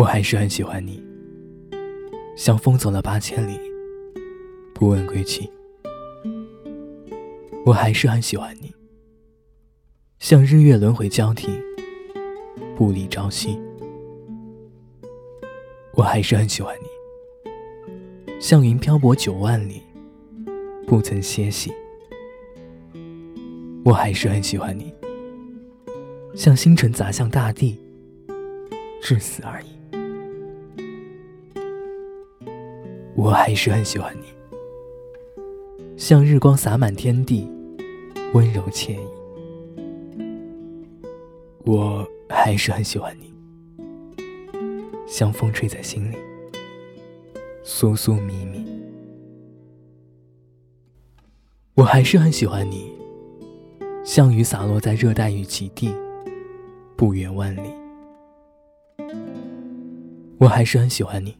我还是很喜欢你，像风走了八千里，不问归期。我还是很喜欢你，像日月轮回交替，不离朝夕。我还是很喜欢你，像云漂泊九万里，不曾歇息。我还是很喜欢你，像星辰砸向大地，至死而已。我还是很喜欢你，像日光洒满天地，温柔惬意。我还是很喜欢你，像风吹在心里，酥酥密密。我还是很喜欢你，像雨洒落在热带雨季地，不远万里。我还是很喜欢你。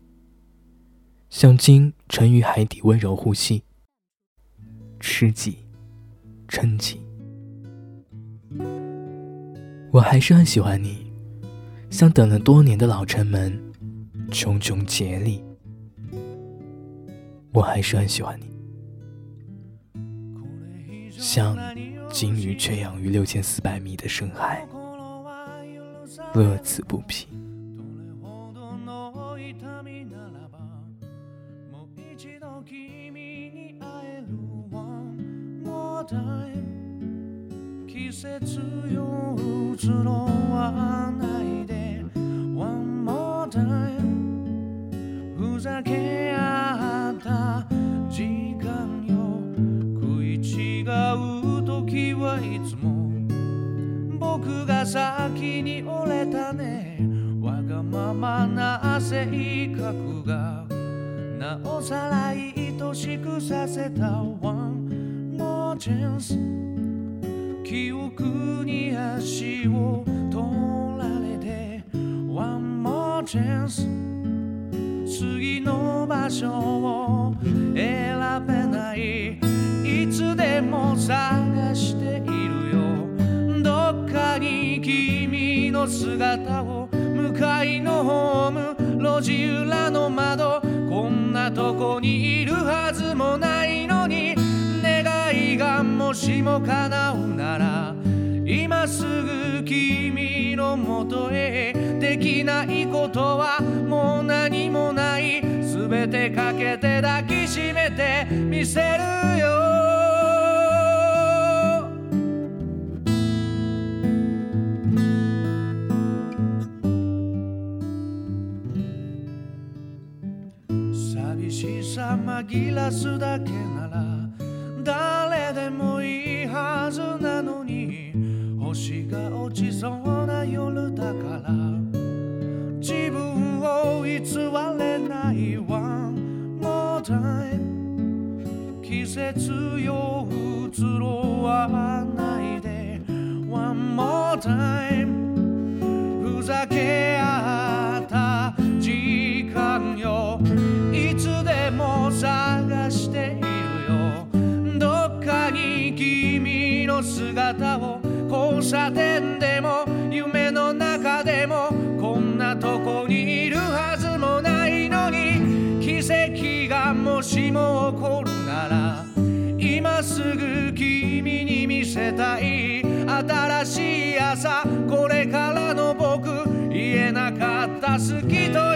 像鲸沉于海底，温柔呼吸，吃己，撑己。我还是很喜欢你，像等了多年的老城门，茕茕孑立。我还是很喜欢你，像鲸鱼圈养于六千四百米的深海，乐此不疲。君に会える One more time 季節よ移ろわないで。One more time ふざけ合った時間よ。食い違う時はいつも。僕が先に折れたね。わがままな性格が。な。おさらい愛しくさせた One more chance 記憶に足を取られて One more chance 次の場所を選べない。いつでも探しているよ。どっかに君の姿を向かいのホーム路地裏の窓なとこにいるはずもないのに願いがもしも叶うなら今すぐ君のもとへ。できないことはもう何もない。全てかけて抱きしめてみせるよ。寂しさ紛らすだけなら誰でもいいはずなのに星が落ちそうな夜だから。自分を偽れない One more time 季節よ移ろわないで。One more time ふざけ合姿を交差点でも夢の中でもこんなとこにいるはずもないのに奇跡がもしも起こるなら今すぐ君に見せたい新しい朝これからの僕言えなかった好きと